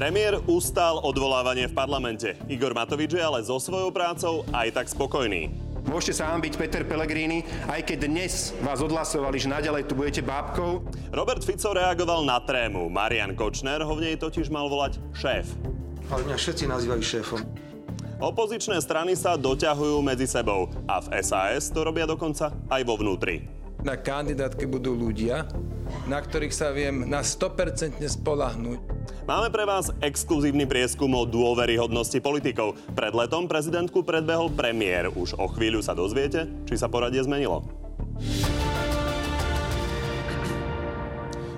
Premiér ustal odvolávanie v parlamente. Igor Matovič je ale so svojou prácou aj tak spokojný. Môžete sa byť Peter Pellegrini, aj keď dnes vás odhlasovali, že naďalej tu budete bábkou. Robert Fico reagoval na trému. Marian Kočner ho v nej totiž mal volať šéf. Ale mňa všetci nazývajú šéfom. Opozičné strany sa doťahujú medzi sebou a v SAS to robia dokonca aj vo vnútri. Na kandidátke budú ľudia, na ktorých sa viem na 100% spolahnúť. Máme pre vás exkluzívny prieskum o dôveryhodnosti politikov. Pred letom prezidentku predbehol premiér. Už o chvíľu sa dozviete, či sa poradie zmenilo.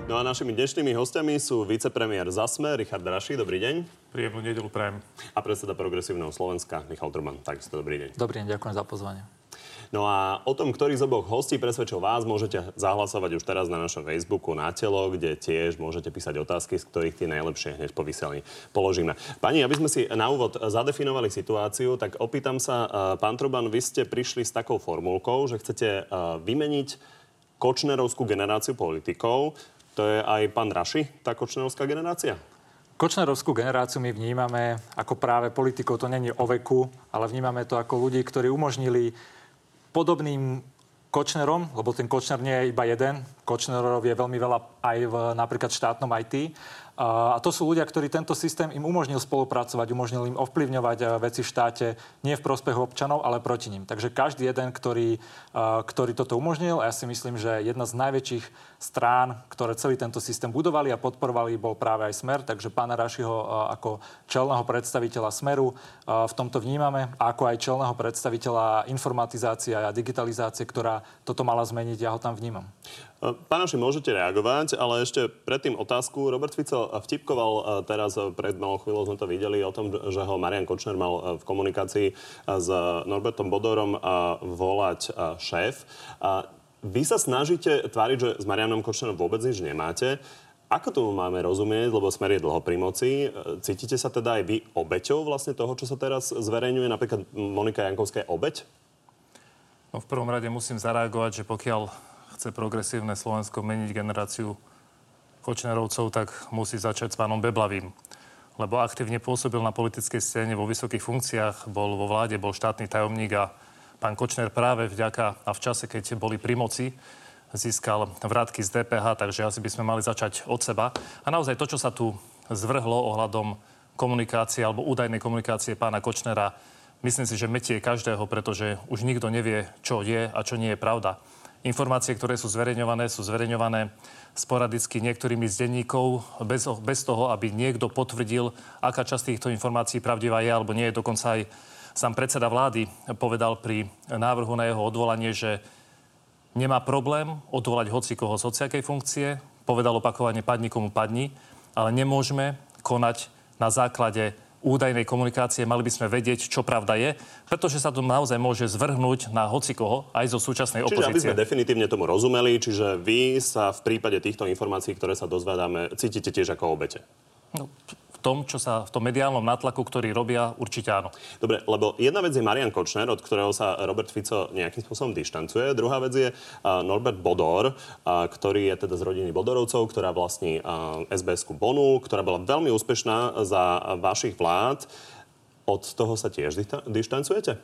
No a našimi dnešnými hostiami sú vicepremiér Zasme, Richard Raši, dobrý deň. Príjemnú nedelu prajem. A predseda Progresívneho Slovenska, Michal Truman, takisto dobrý deň. Dobrý deň, ďakujem za pozvanie. No a o tom, ktorý z oboch hostí presvedčil vás, môžete zahlasovať už teraz na našom Facebooku na telo, kde tiež môžete písať otázky, z ktorých tie najlepšie hneď po vysielaní položíme. Pani, aby sme si na úvod zadefinovali situáciu, tak opýtam sa, e, pán Truban, vy ste prišli s takou formulkou, že chcete e, vymeniť kočnerovskú generáciu politikov. To je aj pán Raši, tá kočnerovská generácia? Kočnerovskú generáciu my vnímame ako práve politikov, to není o veku, ale vnímame to ako ľudí, ktorí umožnili podobným Kočnerom, lebo ten Kočner nie je iba jeden. Kočnerov je veľmi veľa aj v napríklad štátnom IT. A to sú ľudia, ktorí tento systém im umožnil spolupracovať, umožnil im ovplyvňovať eh, veci v štáte nie v prospech občanov, ale proti ním. Takže každý jeden, ktorý, eh, ktorý toto umožnil, a ja si myslím, že jedna z najväčších strán, ktoré celý tento systém budovali a podporovali, bol práve aj Smer. Takže pána Rašiho eh, ako čelného predstaviteľa Smeru v tomto vnímame, ako aj čelného predstaviteľa informatizácie a digitalizácie, ktorá toto mala zmeniť, ja ho tam vnímam. Pánoši, môžete reagovať, ale ešte predtým otázku. Robert Fico vtipkoval teraz, pred malou chvíľou sme to videli, o tom, že ho Marian Kočner mal v komunikácii s Norbertom Bodorom volať šéf. Vy sa snažíte tváriť, že s Marianom Kočnerom vôbec nič nemáte. Ako tomu máme rozumieť, lebo smer je dlho pri moci? Cítite sa teda aj vy obeťou vlastne toho, čo sa teraz zverejňuje? Napríklad Monika Jankovská je obeť? No, v prvom rade musím zareagovať, že pokiaľ chce progresívne Slovensko meniť generáciu Kočnerovcov, tak musí začať s pánom Beblavým. Lebo aktívne pôsobil na politickej scéne vo vysokých funkciách, bol vo vláde, bol štátny tajomník a pán Kočner práve vďaka a v čase, keď boli pri moci, získal vrátky z DPH, takže asi by sme mali začať od seba. A naozaj to, čo sa tu zvrhlo ohľadom komunikácie alebo údajnej komunikácie pána Kočnera, myslím si, že metie každého, pretože už nikto nevie, čo je a čo nie je pravda. Informácie, ktoré sú zverejňované, sú zverejňované sporadicky niektorými z denníkov, bez, bez toho, aby niekto potvrdil, aká časť týchto informácií pravdivá je alebo nie. Dokonca aj sám predseda vlády povedal pri návrhu na jeho odvolanie, že nemá problém odvolať hoci koho z hociakej funkcie. Povedal opakovane padni komu padni, ale nemôžeme konať na základe údajnej komunikácie mali by sme vedieť, čo pravda je, pretože sa to naozaj môže zvrhnúť na hocikoho aj zo súčasnej opozície. Čiže aby sme definitívne tomu rozumeli, čiže vy sa v prípade týchto informácií, ktoré sa dozvedáme, cítite tiež ako obete? No, tom, čo sa v tom mediálnom natlaku, ktorý robia, určite áno. Dobre, lebo jedna vec je Marian Kočner, od ktorého sa Robert Fico nejakým spôsobom dištancuje. Druhá vec je Norbert Bodor, ktorý je teda z rodiny Bodorovcov, ktorá vlastní SBS-ku Bonu, ktorá bola veľmi úspešná za vašich vlád. Od toho sa tiež dištancujete?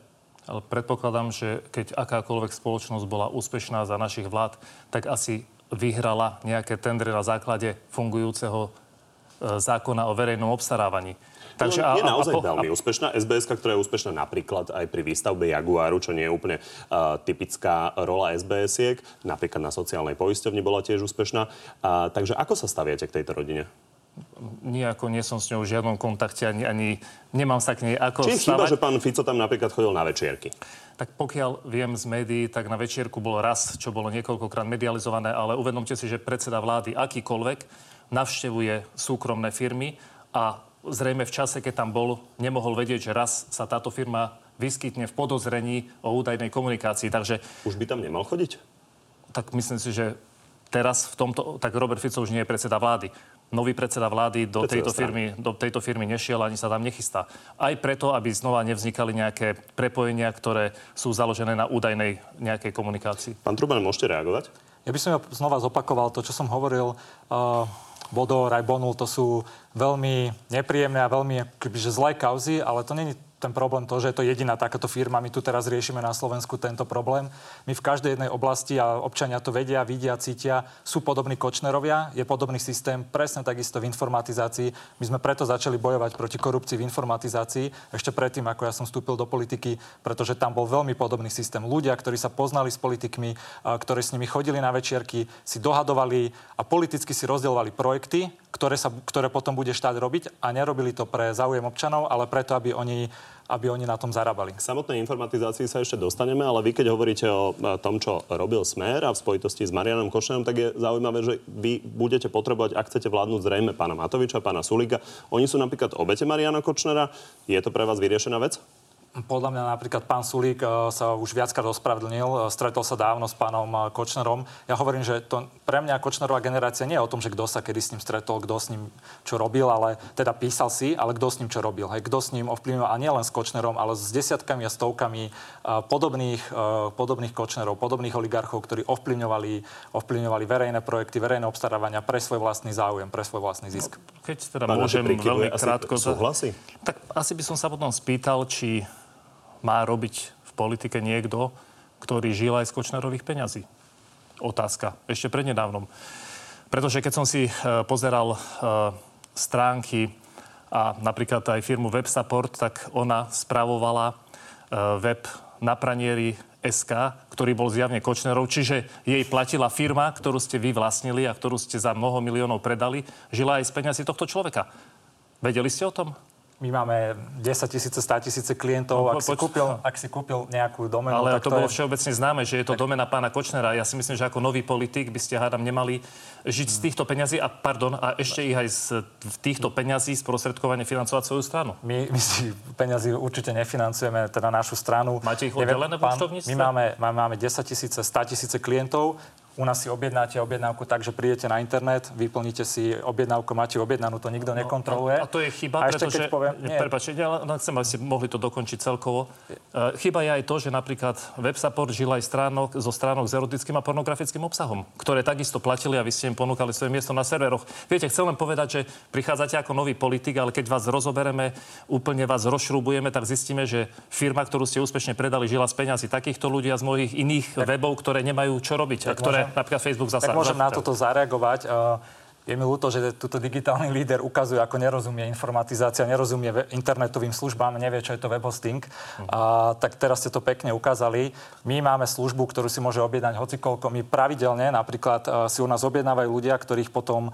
Ale predpokladám, že keď akákoľvek spoločnosť bola úspešná za našich vlád, tak asi vyhrala nejaké tendre na základe fungujúceho zákona o verejnom obstarávaní. Takže a, je naozaj a, a, veľmi úspešná. SBS, ktorá je úspešná napríklad aj pri výstavbe Jaguaru, čo nie je úplne uh, typická rola SBS-iek. Napríklad na sociálnej poisťovni bola tiež úspešná. Uh, takže ako sa staviate k tejto rodine? Nijako nie som s ňou v žiadnom kontakte, ani, ani nemám sa k nej ako Či chyba, že pán Fico tam napríklad chodil na večierky? Tak pokiaľ viem z médií, tak na večierku bolo raz, čo bolo niekoľkokrát medializované, ale uvedomte si, že predseda vlády akýkoľvek navštevuje súkromné firmy a zrejme v čase, keď tam bol, nemohol vedieť, že raz sa táto firma vyskytne v podozrení o údajnej komunikácii. Takže... Už by tam nemal chodiť? Tak myslím si, že teraz v tomto... Tak Robert Fico už nie je predseda vlády. Nový predseda vlády do tejto, firmy, do tejto firmy nešiel, ani sa tam nechystá. Aj preto, aby znova nevznikali nejaké prepojenia, ktoré sú založené na údajnej nejakej komunikácii. Pán Truban, môžete reagovať? Ja by som znova zopakoval to, čo som hovoril. Uh Bodor, aj Bonul, to sú veľmi nepríjemné a veľmi že zlé kauzy, ale to není ten problém to, že je to jediná takáto firma. My tu teraz riešime na Slovensku tento problém. My v každej jednej oblasti, a občania to vedia, vidia, cítia, sú podobní Kočnerovia, je podobný systém, presne takisto v informatizácii. My sme preto začali bojovať proti korupcii v informatizácii, ešte predtým, ako ja som vstúpil do politiky, pretože tam bol veľmi podobný systém. Ľudia, ktorí sa poznali s politikmi, ktorí s nimi chodili na večierky, si dohadovali a politicky si rozdielovali projekty, ktoré, sa, ktoré potom bude štát robiť a nerobili to pre záujem občanov, ale preto, aby oni aby oni na tom zarábali. K samotnej informatizácii sa ešte dostaneme, ale vy keď hovoríte o tom, čo robil Smer a v spojitosti s Marianom Košnerom, tak je zaujímavé, že vy budete potrebovať, ak chcete vládnuť zrejme pána Matoviča, pána Sulíka. Oni sú napríklad obete Mariana Kočnera. Je to pre vás vyriešená vec? Podľa mňa napríklad pán Sulík eh, sa už viackrát ospravedlnil, eh, stretol sa dávno s pánom eh, Kočnerom. Ja hovorím, že to pre mňa Kočnerová generácia nie je o tom, že kto sa kedy s ním stretol, kto s ním čo robil, ale teda písal si, ale kto s ním čo robil. Hej, kto s ním ovplyvnil a nielen s Kočnerom, ale s desiatkami a stovkami podobných, podobných Kočnerov, podobných oligarchov, ktorí ovplyvňovali, ovplyvňovali verejné projekty, verejné obstarávania pre svoj vlastný záujem, pre svoj vlastný zisk. No, keď teda Pán môžem veľmi krátko... Súhlasí? Tak asi by som sa potom spýtal, či má robiť v politike niekto, ktorý žil aj z Kočnerových peňazí? Otázka. Ešte prednedávnom. Pretože keď som si e, pozeral e, stránky a napríklad aj firmu WebSupport, tak ona spravovala e, web na pranieri SK, ktorý bol zjavne Kočnerov, čiže jej platila firma, ktorú ste vy vlastnili a ktorú ste za mnoho miliónov predali, žila aj z peňazí tohto človeka. Vedeli ste o tom? My máme 10 tisíce, 100 tisíce klientov. No, ak, si kúpil, ak si kúpil nejakú domenu... Ale tak to, to bolo je... všeobecne známe, že je to tak... domena pána Kočnera. Ja si myslím, že ako nový politik by ste, hádam, nemali žiť z týchto peňazí a, pardon, a ešte ich aj z týchto peňazí sprostredkovane financovať svoju stranu. My, my si peňazí určite nefinancujeme, teda našu stranu. Máte ich oddelené v My máme, máme 10 tisíce, 100 tisíce klientov u nás si objednáte objednávku tak, že prídete na internet, vyplníte si objednávku, máte objednanú, to nikto no, nekontroluje. A, a to je chyba, a pretože... Ešte, poviem, nie. Prepačte, ja len chcem, aby ste mohli to dokončiť celkovo. Uh, chyba je aj to, že napríklad WebSupport žil aj stránok, zo stránok s erotickým a pornografickým obsahom, ktoré takisto platili a vy ste im ponúkali svoje miesto na serveroch. Viete, chcem len povedať, že prichádzate ako nový politik, ale keď vás rozobereme, úplne vás rozšrubujeme, tak zistíme, že firma, ktorú ste úspešne predali, žila z peňazí takýchto ľudí a z mojich iných tak, webov, ktoré nemajú čo robiť, a ktoré napríklad Facebook zasa... Tak môžem na toto zareagovať. Je mi ľúto, že túto digitálny líder ukazuje, ako nerozumie informatizácia, nerozumie internetovým službám, nevie, čo je to web hosting. A, tak teraz ste to pekne ukázali. My máme službu, ktorú si môže objednať hocikoľko. My pravidelne napríklad si u nás objednávajú ľudia, ktorých potom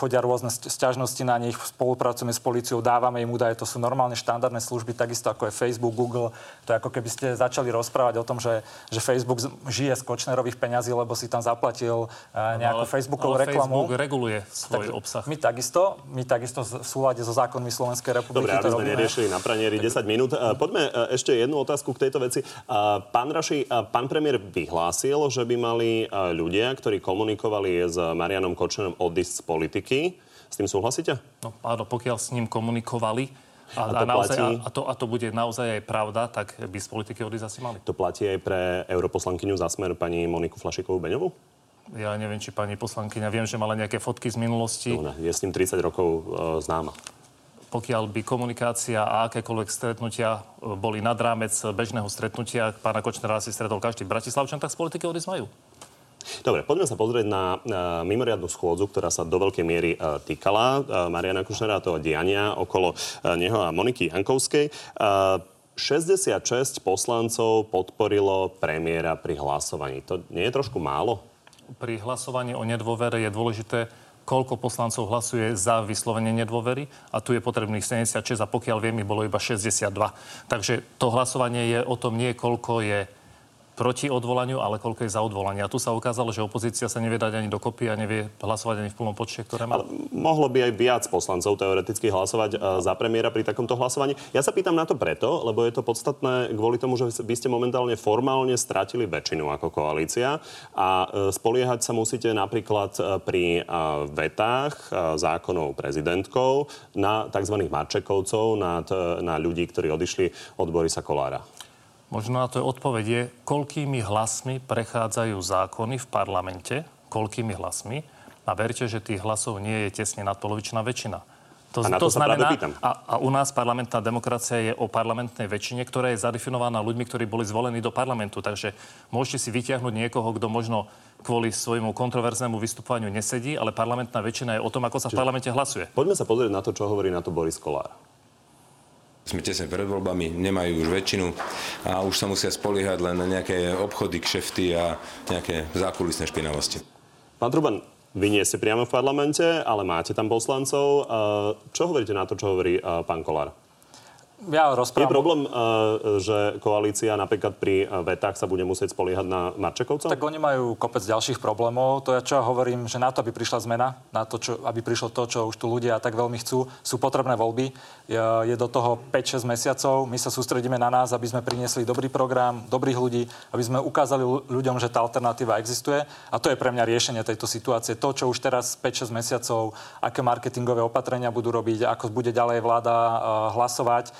chodia rôzne sťažnosti na nich, spolupracujeme s policiou, dávame im údaje. To sú normálne štandardné služby, takisto ako je Facebook, Google. To je ako keby ste začali rozprávať o tom, že, že Facebook žije z Kočnerových peňazí, lebo si tam zaplatil nejakú ale, Facebookovú ale reklamu. Facebook reguluje reguluje svoj tak, obsah. My takisto, my takisto v súlade so zákonmi Slovenskej republiky Dobre, aby sme neriešili na pranieri 10 minút. Poďme e, ešte jednu otázku k tejto veci. Pán Raši, pán premiér vyhlásil, že by mali e, ľudia, ktorí komunikovali s Marianom Kočnerom odísť z politiky. S tým súhlasíte? No áno, pokiaľ s ním komunikovali, a, a, to a, naozaj, platí... a, to, a to bude naozaj aj pravda, tak by z politiky odísť asi mali. To platí aj pre europoslankyňu za smer pani Moniku Flašikovú-Beňovú? Ja neviem, či pani poslankyňa, viem, že mala nejaké fotky z minulosti. No, je s ním 30 rokov e, známa. Pokiaľ by komunikácia a akékoľvek stretnutia e, boli nad rámec bežného stretnutia, pána Kočnera si stretol každý Bratislavčan, tak z politiky odísť majú. Dobre, poďme sa pozrieť na, na mimoriadnu schôdzu, ktorá sa do veľkej miery uh, týkala uh, Mariana Kušnera a toho diania okolo uh, neho a Moniky Jankovskej. Uh, 66 poslancov podporilo premiéra pri hlasovaní. To nie je trošku málo? Pri hlasovaní o nedôvere je dôležité, koľko poslancov hlasuje za vyslovenie nedôvery a tu je potrebných 76 a pokiaľ viem, bolo iba 62. Takže to hlasovanie je o tom nie, koľko je proti odvolaniu, ale koľko je za odvolanie. A tu sa ukázalo, že opozícia sa nevie dať ani dokopy a nevie hlasovať ani v plnom počte, ktoré má. Ale mohlo by aj viac poslancov teoreticky hlasovať uh, za premiéra pri takomto hlasovaní. Ja sa pýtam na to preto, lebo je to podstatné kvôli tomu, že vy ste momentálne formálne stratili väčšinu ako koalícia a uh, spoliehať sa musíte napríklad uh, pri vetách zákonov prezidentkou na tzv. Marčekovcov, na, na ľudí, ktorí odišli od Borisa Kolára. Možno na to je odpoveď je, koľkými hlasmi prechádzajú zákony v parlamente, koľkými hlasmi. A verte, že tých hlasov nie je tesne nadpolovičná väčšina. To, a na to, to znamená. A, a u nás parlamentná demokracia je o parlamentnej väčšine, ktorá je zadefinovaná ľuďmi, ktorí boli zvolení do parlamentu. Takže môžete si vyťahnuť niekoho, kto možno kvôli svojmu kontroverznému vystupovaniu nesedí, ale parlamentná väčšina je o tom, ako sa Čiže, v parlamente hlasuje. Poďme sa pozrieť na to, čo hovorí na to Boris Kolár. Sme tesne pred voľbami, nemajú už väčšinu a už sa musia spoliehať len na nejaké obchody, kšefty a nejaké zákulisné špinavosti. Pán Truban, vy nie ste priamo v parlamente, ale máte tam poslancov. Čo hovoríte na to, čo hovorí pán Kolár? Ja rozprávam... Je problém, uh, že koalícia napríklad pri uh, vetách sa bude musieť spoliehať na Marčekovcov? Tak oni majú kopec ďalších problémov. To ja čo hovorím, že na to, aby prišla zmena, na to, čo, aby prišlo to, čo už tu ľudia tak veľmi chcú, sú potrebné voľby. Je, do toho 5-6 mesiacov. My sa sústredíme na nás, aby sme priniesli dobrý program, dobrých ľudí, aby sme ukázali ľuďom, že tá alternatíva existuje. A to je pre mňa riešenie tejto situácie. To, čo už teraz 5-6 mesiacov, aké marketingové opatrenia budú robiť, ako bude ďalej vláda uh, hlasovať,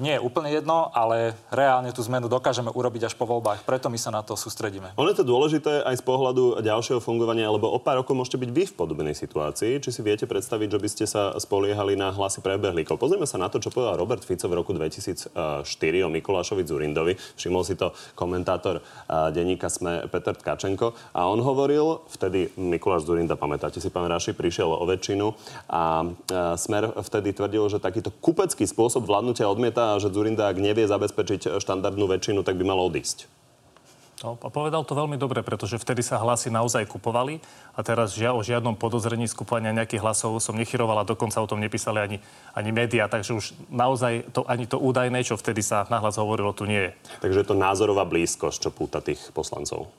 nie je úplne jedno, ale reálne tú zmenu dokážeme urobiť až po voľbách. Preto my sa na to sústredíme. Ono je to dôležité aj z pohľadu ďalšieho fungovania, lebo o pár rokov môžete byť vy v podobnej situácii. Či si viete predstaviť, že by ste sa spoliehali na hlasy prebehlíkov? Pozrieme sa na to, čo povedal Robert Fico v roku 2004 o Mikulášovi Zurindovi. Všimol si to komentátor denníka Sme Peter Tkačenko. A on hovoril, vtedy Mikuláš Zurinda, pamätáte si, pán Raši, prišiel o väčšinu a Smer vtedy tvrdil, že takýto kupecký spôsob vládnutia odmieta a že Zurinda, ak nevie zabezpečiť štandardnú väčšinu, tak by mal odísť. No, a povedal to veľmi dobre, pretože vtedy sa hlasy naozaj kupovali a teraz žia, o žiadnom podozrení skupovania nejakých hlasov som nechyroval a dokonca o tom nepísali ani, ani médiá, takže už naozaj to, ani to údajné, čo vtedy sa nahlas hovorilo, tu nie je. Takže je to názorová blízkosť, čo púta tých poslancov.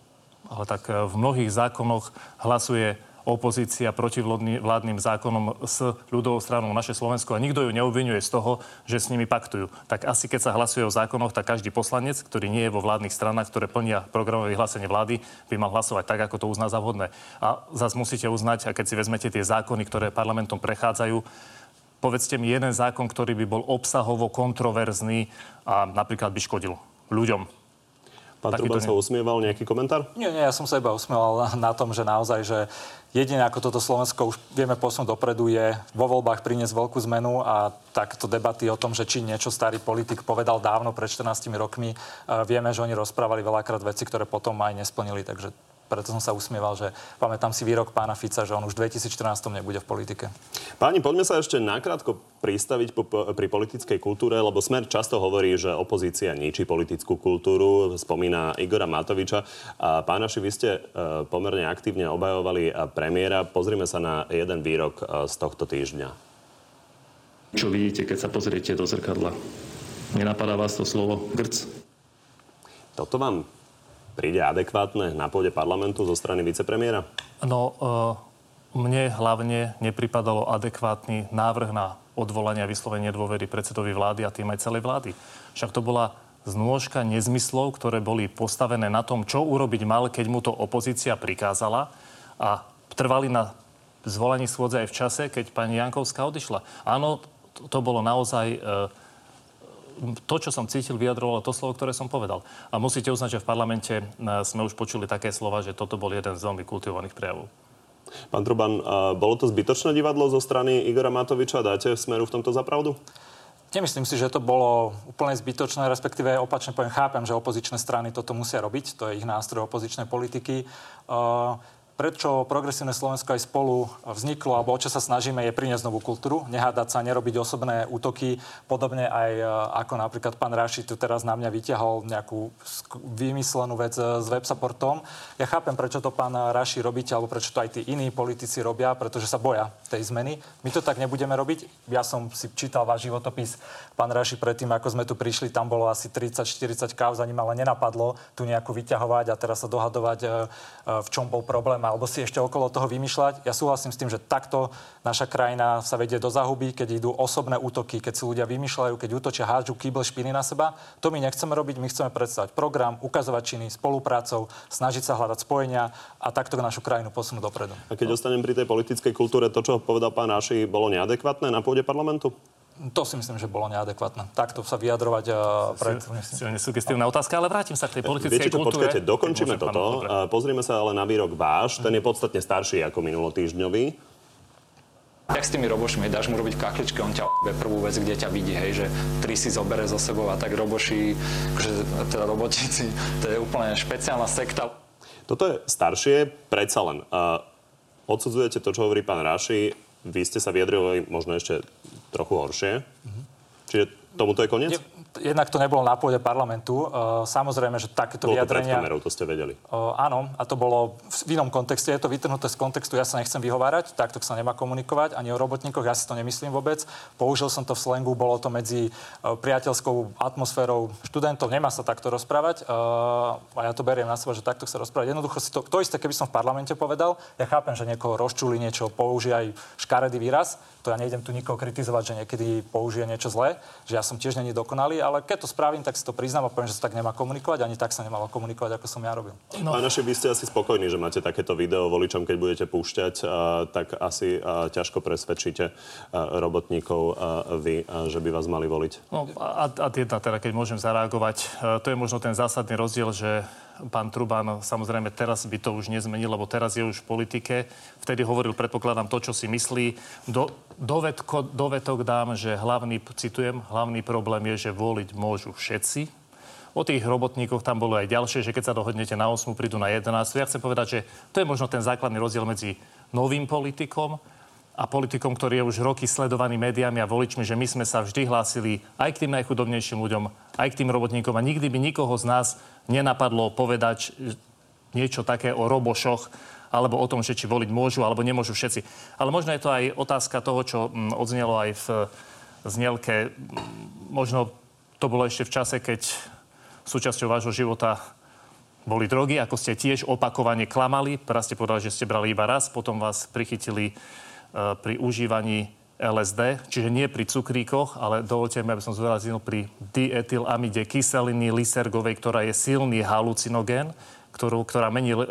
Ale tak eh, v mnohých zákonoch hlasuje opozícia proti vládnym zákonom s ľudovou stranou naše Slovensko a nikto ju neobvinuje z toho, že s nimi paktujú. Tak asi keď sa hlasuje o zákonoch, tak každý poslanec, ktorý nie je vo vládnych stranách, ktoré plnia programové vyhlásenie vlády, by mal hlasovať tak, ako to uzná za vhodné. A zase musíte uznať, a keď si vezmete tie zákony, ktoré parlamentom prechádzajú, povedzte mi jeden zákon, ktorý by bol obsahovo kontroverzný a napríklad by škodil ľuďom Pán Truban sa usmieval, nejaký komentár? Nie, nie, ja som sa iba usmieval na tom, že naozaj, že jediné ako toto Slovensko už vieme posunúť dopredu je vo voľbách priniesť veľkú zmenu a takto debaty o tom, že či niečo starý politik povedal dávno pred 14 rokmi, vieme, že oni rozprávali veľakrát veci, ktoré potom aj nesplnili, takže preto som sa usmieval, že pamätám si výrok pána Fica, že on už v 2014 nebude v politike. Páni, poďme sa ešte nakrátko pristaviť po, pri politickej kultúre, lebo Smer často hovorí, že opozícia ničí politickú kultúru, spomína Igora Matoviča. A pánaši, vy ste e, pomerne aktívne obajovali premiéra. Pozrime sa na jeden výrok e, z tohto týždňa. Čo vidíte, keď sa pozriete do zrkadla? Nenapadá vás to slovo grc? Toto vám príde adekvátne na pôde parlamentu zo strany vicepremiéra? No, e, mne hlavne nepripadalo adekvátny návrh na odvolanie a vyslovenie dôvery predsedovi vlády a tým aj celej vlády. Však to bola znôžka nezmyslov, ktoré boli postavené na tom, čo urobiť mal, keď mu to opozícia prikázala a trvali na zvolení schôdze aj v čase, keď pani Jankovská odišla. Áno, to bolo naozaj e, to, čo som cítil, vyjadrovalo to slovo, ktoré som povedal. A musíte uznať, že v parlamente e, sme už počuli také slova, že toto bol jeden z veľmi kultivovaných prejavov. Pán Truban, bolo to zbytočné divadlo zo strany Igora Matoviča? Dáte smeru v tomto zapravdu? Nemyslím si, že to bolo úplne zbytočné, respektíve opačne poviem, chápem, že opozičné strany toto musia robiť, to je ich nástroj opozičnej politiky. Uh, prečo Progresívne Slovensko aj spolu vzniklo, alebo o čo sa snažíme, je priniesť novú kultúru, nehádať sa, nerobiť osobné útoky, podobne aj e, ako napríklad pán Raši tu teraz na mňa vyťahol nejakú vymyslenú vec e, s websupportom. Ja chápem, prečo to pán Raši robíte, alebo prečo to aj tí iní politici robia, pretože sa boja tej zmeny. My to tak nebudeme robiť. Ja som si čítal váš životopis, pán Raši, predtým, ako sme tu prišli, tam bolo asi 30-40 káv, za ním ale nenapadlo tu nejakú vyťahovať a teraz sa dohadovať, e, v čom bol problém alebo si ešte okolo toho vymýšľať. Ja súhlasím s tým, že takto naša krajina sa vedie do zahuby, keď idú osobné útoky, keď si ľudia vymýšľajú, keď útočia, hádžu kýble špiny na seba. To my nechceme robiť, my chceme predstavať program, ukazovať činy spoluprácou, snažiť sa hľadať spojenia a takto našu krajinu posunúť dopredu. A keď ostanem pri tej politickej kultúre, to, čo povedal pán Naši, bolo neadekvátne na pôde parlamentu? To si myslím, že bolo neadekvátne. Takto sa vyjadrovať uh, pred... Silne sugestívna otázka, ale vrátim sa k tej politickej Viete čo, kultúre. počkajte, dokončíme toto. Dobre. A Pozrime sa ale na výrok váš. Ten je podstatne starší ako minulotýždňový. Jak s tými robošmi, dáš mu robiť v kakličke, on ťa o**be prvú vec, kde ťa vidí, hej, že tri si zobere so sebou a tak roboši, akože, teda robotíci, to je úplne špeciálna sekta. Toto je staršie, predsa len. Uh, odsudzujete to, čo hovorí pán Raši. Vy ste sa vyjadrili možno ešte trochu horšie. Čiže tomuto je koniec? Je, jednak to nebolo na pôde parlamentu. Uh, samozrejme, že takéto Bolo to vyjadrenia... kamerou, to ste vedeli. Uh, áno, a to bolo v inom kontexte. Je to vytrhnuté z kontextu. Ja sa nechcem vyhovárať, takto sa nemá komunikovať ani o robotníkoch. Ja si to nemyslím vôbec. Použil som to v slengu, bolo to medzi uh, priateľskou atmosférou študentov. Nemá sa takto rozprávať. A ja to beriem na seba, že takto sa rozprávať. Jednoducho si to, to isté, keby som v parlamente povedal. Ja chápem, že niekoho rozčuli, niečo použije aj škaredý výraz. To ja nejdem tu nikoho kritizovať, že niekedy použije niečo zlé, že ja som tiež není dokonalý, ale keď to spravím, tak si to priznám a poviem, že sa tak nemá komunikovať, ani tak sa nemalo komunikovať, ako som ja robil. No. Pán Raši, vy ste asi spokojní, že máte takéto video voličom, keď budete púšťať, a, tak asi a, ťažko presvedčíte a, robotníkov a, vy, a, že by vás mali voliť. No a, a jedna teda, keď môžem zareagovať, e, to je možno ten zásadný rozdiel, že pán Truban, samozrejme teraz by to už nezmenil, lebo teraz je už v politike. Vtedy hovoril, predpokladám, to, čo si myslí. Do, dovedko, dovetok dám, že hlavný, citujem, hlavný problém je, že voliť môžu všetci. O tých robotníkoch tam bolo aj ďalšie, že keď sa dohodnete na 8, prídu na 11. Ja chcem povedať, že to je možno ten základný rozdiel medzi novým politikom a politikom, ktorý je už roky sledovaný médiami a voličmi, že my sme sa vždy hlásili aj k tým najchudobnejším ľuďom, aj k tým robotníkom a nikdy by nikoho z nás nenapadlo povedať niečo také o robošoch alebo o tom, že či voliť môžu alebo nemôžu všetci. Ale možno je to aj otázka toho, čo mm, odznelo aj v znelke. Možno to bolo ešte v čase, keď súčasťou vášho života boli drogy, ako ste tiež opakovane klamali. Teraz ste povedali, že ste brali iba raz, potom vás prichytili pri užívaní LSD, čiže nie pri cukríkoch, ale dovolte mi, aby som zúraznil pri diethylamide kyseliny lysergovej, ktorá je silný halucinogén, ktorú, ktorá mení um,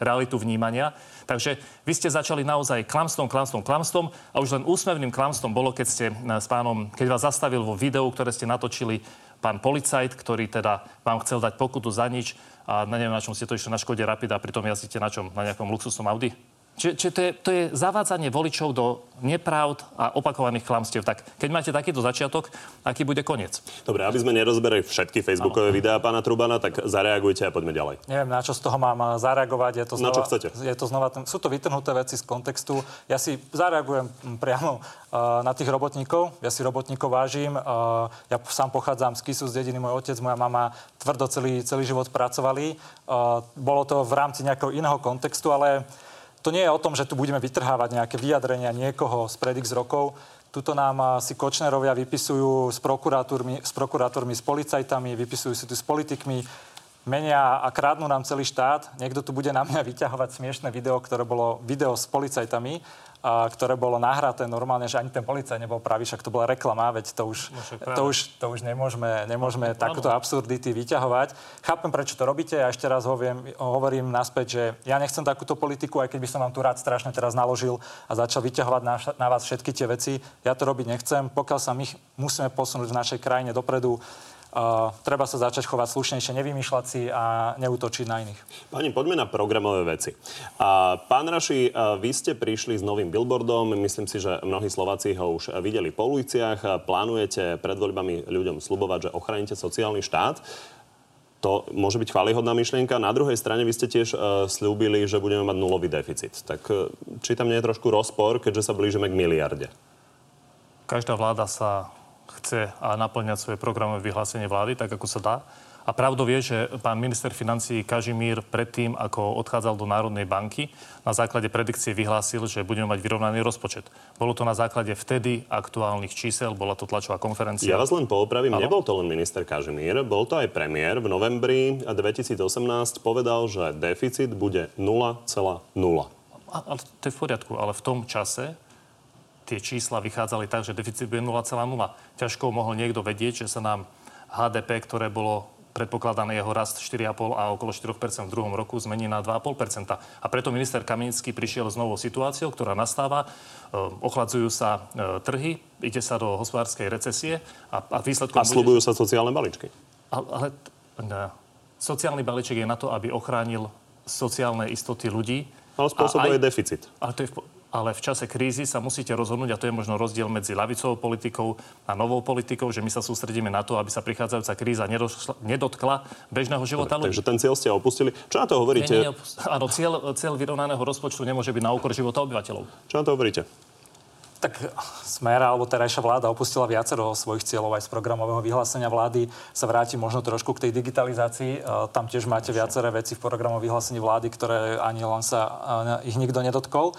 realitu vnímania. Takže vy ste začali naozaj klamstvom, klamstvom, klamstvom a už len úsmevným klamstvom bolo, keď ste s pánom, keď vás zastavil vo videu, ktoré ste natočili pán policajt, ktorý teda vám chcel dať pokutu za nič a neviem, na čom ste to išli na Škode Rapid a pritom jazdíte na čom? Na nejakom luxusnom Audi? Čiže, čiže to, je, to je zavádzanie voličov do nepravd a opakovaných klamstiev. Tak keď máte takýto začiatok, aký bude koniec? Dobre, aby sme nerozberali všetky facebookové ano. videá pána Trubana, tak zareagujte a poďme ďalej. Neviem, na čo z toho mám zareagovať. Je to znova, na čo chcete? Je to znova, sú to vytrhnuté veci z kontextu. Ja si zareagujem priamo uh, na tých robotníkov. Ja si robotníkov vážim. Uh, ja sám pochádzam z Kisu, z dediny. Môj otec, moja mama tvrdo celý, celý život pracovali. Uh, bolo to v rámci nejakého iného kontextu, ale to nie je o tom, že tu budeme vytrhávať nejaké vyjadrenia niekoho z pred x rokov. Tuto nám si Kočnerovia vypisujú s prokurátormi, s prokurátormi, s policajtami, vypisujú si tu s politikmi, menia a krádnu nám celý štát. Niekto tu bude na mňa vyťahovať smiešne video, ktoré bolo video s policajtami, a, ktoré bolo nahraté normálne, že ani ten policajt nebol pravý, však to bola reklama, veď to už, no, to už, to už nemôžeme, nemôžeme no, takúto absurdity vyťahovať. Chápem, prečo to robíte, ja ešte raz hoviem, hovorím naspäť, že ja nechcem takúto politiku, aj keď by som vám tu rád strašne teraz naložil a začal vyťahovať na, na vás všetky tie veci. Ja to robiť nechcem, pokiaľ sa my musíme posunúť v našej krajine dopredu, Uh, treba sa začať chovať slušnejšie, nevymýšľať si a neútočiť na iných. Pani, poďme na programové veci. Uh, pán Raši, uh, vy ste prišli s novým billboardom. Myslím si, že mnohí Slováci ho už videli po uliciach. Plánujete pred voľbami ľuďom slubovať, že ochránite sociálny štát. To môže byť chválihodná myšlienka. Na druhej strane vy ste tiež uh, slúbili, že budeme mať nulový deficit. Tak uh, či tam nie je trošku rozpor, keďže sa blížime k miliarde? Každá vláda sa chce naplňať svoje programové vyhlásenie vlády, tak ako sa dá. A pravdou je, že pán minister financí Kažimír predtým, ako odchádzal do Národnej banky, na základe predikcie vyhlásil, že budeme mať vyrovnaný rozpočet. Bolo to na základe vtedy aktuálnych čísel, bola to tlačová konferencia. Ja vás len poopravím, ano? nebol to len minister Kažimír, bol to aj premiér. V novembri 2018 povedal, že deficit bude 0,0. A, a to je v poriadku, ale v tom čase tie čísla vychádzali tak, že deficit bude 0,0. Ťažko mohol niekto vedieť, že sa nám HDP, ktoré bolo predpokladaný jeho rast 4,5 a okolo 4 v druhom roku zmení na 2,5% A preto minister Kamenický prišiel s novou situáciou, ktorá nastáva. E, ochladzujú sa e, trhy, ide sa do hospodárskej recesie a, a výsledkom... A slúbujú bude... sa sociálne balíčky. Ale, ale ne, sociálny balíček je na to, aby ochránil sociálne istoty ľudí. Ale spôsobuje aj, deficit. Ale to je v, ale v čase krízy sa musíte rozhodnúť, a to je možno rozdiel medzi lavicovou politikou a novou politikou, že my sa sústredíme na to, aby sa prichádzajúca kríza nedotkla bežného života ľudí. Takže ten cieľ ste opustili. Čo na to hovoríte? Nie, nie, áno, cieľ, cieľ vyrovnaného rozpočtu nemôže byť na úkor života obyvateľov. Čo na to hovoríte? Tak Smer alebo terajšia vláda opustila viacero svojich cieľov aj z programového vyhlásenia vlády. Sa vráti možno trošku k tej digitalizácii. E, tam tiež máte viaceré veci v programovom vyhlásení vlády, ktoré ani len sa e, ich nikto nedotkol.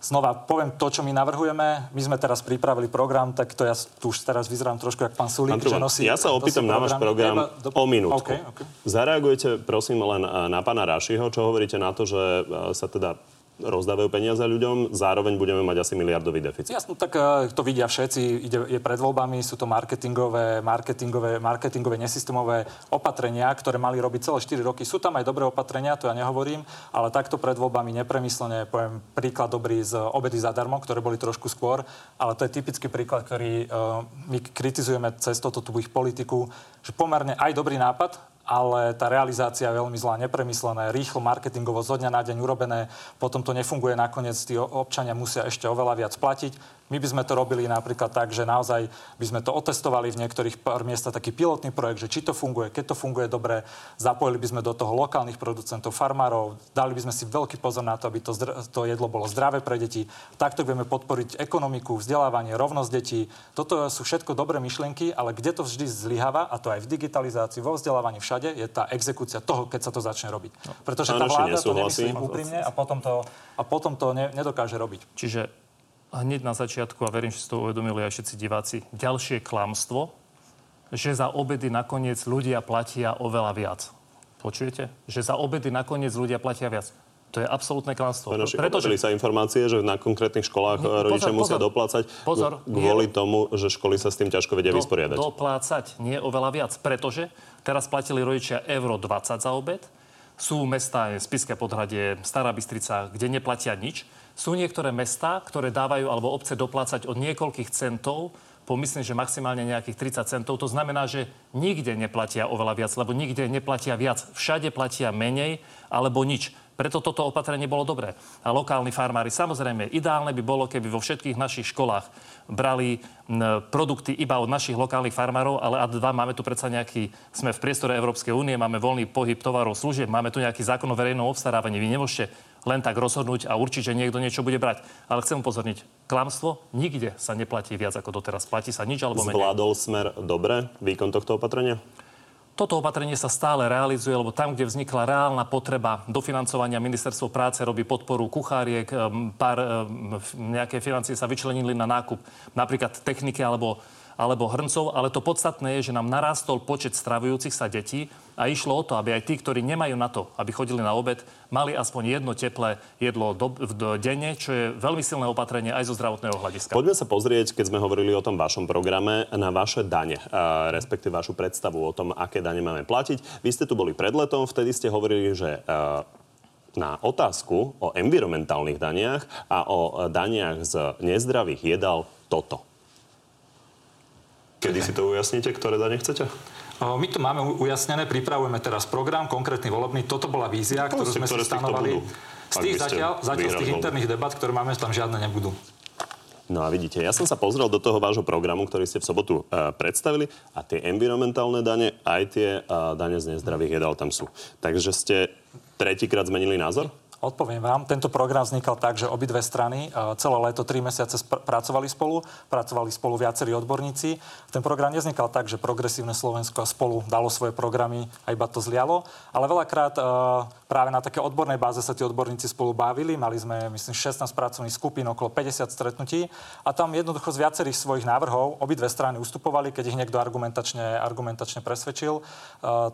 Znova poviem to, čo my navrhujeme. My sme teraz pripravili program, tak to ja tu už teraz vyzerám trošku jak pán Sulík, že nosí... Ja sa opýtam na váš program do... o minútku. Okay, okay. Zareagujete prosím len na pána Rašiho, čo hovoríte na to, že e, sa teda rozdávajú peniaze ľuďom, zároveň budeme mať asi miliardový deficit. Jasno, tak uh, to vidia všetci. Ide, je pred voľbami, sú to marketingové, marketingové, marketingové nesystémové opatrenia, ktoré mali robiť celé 4 roky. Sú tam aj dobré opatrenia, to ja nehovorím, ale takto pred voľbami nepremyslene, poviem príklad dobrý z obedy zadarmo, ktoré boli trošku skôr, ale to je typický príklad, ktorý uh, my kritizujeme cez toto tú ich politiku, že pomerne aj dobrý nápad, ale tá realizácia je veľmi zlá, nepremyslené, rýchlo marketingovo zo dňa na deň urobené, potom to nefunguje, nakoniec tí občania musia ešte oveľa viac platiť. My by sme to robili napríklad tak, že naozaj by sme to otestovali v niektorých pár miestach taký pilotný projekt, že či to funguje, keď to funguje dobre, zapojili by sme do toho lokálnych producentov, farmárov, dali by sme si veľký pozor na to, aby to, to jedlo bolo zdravé pre deti. Takto vieme podporiť ekonomiku, vzdelávanie, rovnosť detí. Toto sú všetko dobré myšlienky, ale kde to vždy zlyháva, a to aj v digitalizácii, vo vzdelávaní všade, je tá exekúcia toho, keď sa to začne robiť. No. Pretože tá vláda to nemyslí úprimne a potom to, a potom to ne, nedokáže robiť. Čiže hneď na začiatku, a verím, že si to uvedomili aj všetci diváci, ďalšie klamstvo, že za obedy nakoniec ľudia platia oveľa viac. Počujete? Že za obedy nakoniec ľudia platia viac. To je absolútne klamstvo. Pretože sa informácie, že na konkrétnych školách pozor, rodičia musia pozor, doplácať pozor, kvôli nie, tomu, že školy sa s tým ťažko vedia do, vysporiadať. Doplácať nie oveľa viac, pretože teraz platili rodičia euro 20 za obed, sú mesta, Spiske podhradie, Stará Bystrica, kde neplatia nič sú niektoré mestá, ktoré dávajú alebo obce doplácať od niekoľkých centov pomyslím, že maximálne nejakých 30 centov. To znamená, že nikde neplatia oveľa viac, lebo nikde neplatia viac. Všade platia menej alebo nič. Preto toto opatrenie bolo dobré. A lokálni farmári, samozrejme, ideálne by bolo, keby vo všetkých našich školách brali produkty iba od našich lokálnych farmárov, ale a dva máme tu predsa nejaký, sme v priestore Európskej únie, máme voľný pohyb tovarov, služieb, máme tu nejaký zákon o verejnom obstarávaní. Vy nemôžete len tak rozhodnúť a určiť, že niekto niečo bude brať. Ale chcem upozorniť, klamstvo nikde sa neplatí viac ako doteraz. Platí sa nič alebo menej. Zvládol smer dobre výkon tohto opatrenia? Toto opatrenie sa stále realizuje, lebo tam, kde vznikla reálna potreba dofinancovania, ministerstvo práce robí podporu kucháriek, pár nejaké financie sa vyčlenili na nákup napríklad techniky alebo alebo hrncov, ale to podstatné je, že nám narastol počet stravujúcich sa detí a išlo o to, aby aj tí, ktorí nemajú na to, aby chodili na obed, mali aspoň jedno teplé jedlo do, v denne, čo je veľmi silné opatrenie aj zo zdravotného hľadiska. Poďme sa pozrieť, keď sme hovorili o tom vašom programe, na vaše dane, respektíve vašu predstavu o tom, aké dane máme platiť. Vy ste tu boli pred letom, vtedy ste hovorili, že na otázku o environmentálnych daniach a o daniach z nezdravých jedal toto. Kedy si to ujasníte, ktoré dane chcete? My to máme ujasnené, pripravujeme teraz program, konkrétny volebný. Toto bola vízia, ktorú sme si stanovali. Z tých zatiaľ, zatiaľ z tých interných debat, ktoré máme, tam žiadne nebudú. No a vidíte, ja som sa pozrel do toho vášho programu, ktorý ste v sobotu uh, predstavili a tie environmentálne dane, aj tie uh, dane z nezdravých jedál tam sú. Takže ste tretíkrát zmenili názor? Odpoviem vám. Tento program vznikal tak, že obidve strany e, celé leto, tri mesiace spr- pracovali spolu, pracovali spolu viacerí odborníci. Ten program nevznikal tak, že progresívne Slovensko spolu dalo svoje programy a iba to zlialo, ale veľakrát e, práve na také odbornej báze sa tí odborníci spolu bavili. Mali sme, myslím, 16 pracovných skupín, okolo 50 stretnutí a tam jednoducho z viacerých svojich návrhov obidve strany ustupovali, keď ich niekto argumentačne, argumentačne presvedčil. E,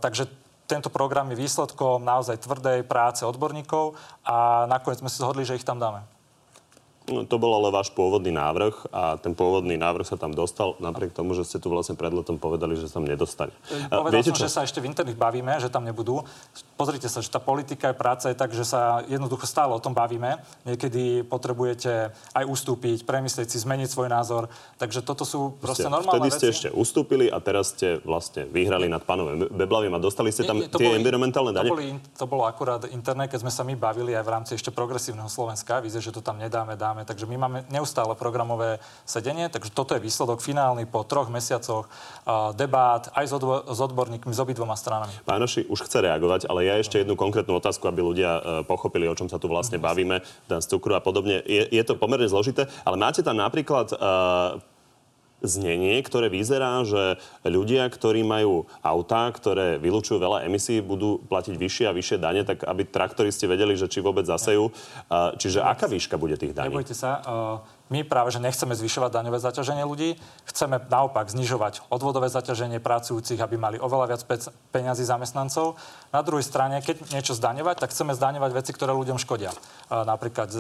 takže tento program je výsledkom naozaj tvrdej práce odborníkov a nakoniec sme si zhodli, že ich tam dáme. No, to bol ale váš pôvodný návrh a ten pôvodný návrh sa tam dostal, napriek tomu, že ste tu vlastne pred letom povedali, že sa tam nedostane. Povedal Viete, som, čo? že sa ešte v interných bavíme, že tam nebudú. Pozrite sa, že tá politika je práca je tak, že sa jednoducho stále o tom bavíme. Niekedy potrebujete aj ustúpiť, premyslieť si, zmeniť svoj názor. Takže toto sú proste ste, normálne vtedy veci. ste ešte ustúpili a teraz ste vlastne vyhrali nad pánom Beblavým a dostali ste tam nie, nie, tie boli, environmentálne dane? To, boli, to bolo akurát internet, keď sme sa my bavili aj v rámci ešte progresívneho Slovenska. Víte, že to tam nedáme, dáme máme. Takže my máme neustále programové sedenie, takže toto je výsledok finálny po troch mesiacoch debát aj s, odbo- s odborníkmi s obidvoma stranami. Pán Oši už chce reagovať, ale ja ešte jednu konkrétnu otázku, aby ľudia e, pochopili, o čom sa tu vlastne bavíme, dan z cukru a podobne. Je, je to pomerne zložité, ale máte tam napríklad uh, znenie, ktoré vyzerá, že ľudia, ktorí majú autá, ktoré vylúčujú veľa emisí, budú platiť vyššie a vyššie dane, tak aby traktoristi vedeli, že či vôbec zasejú. Čiže aká výška bude tých daní? Nebojte sa. My práve, že nechceme zvyšovať daňové zaťaženie ľudí, chceme naopak znižovať odvodové zaťaženie pracujúcich, aby mali oveľa viac pe- peňazí zamestnancov. Na druhej strane, keď niečo zdaňovať, tak chceme zdaňovať veci, ktoré ľuďom škodia. Napríklad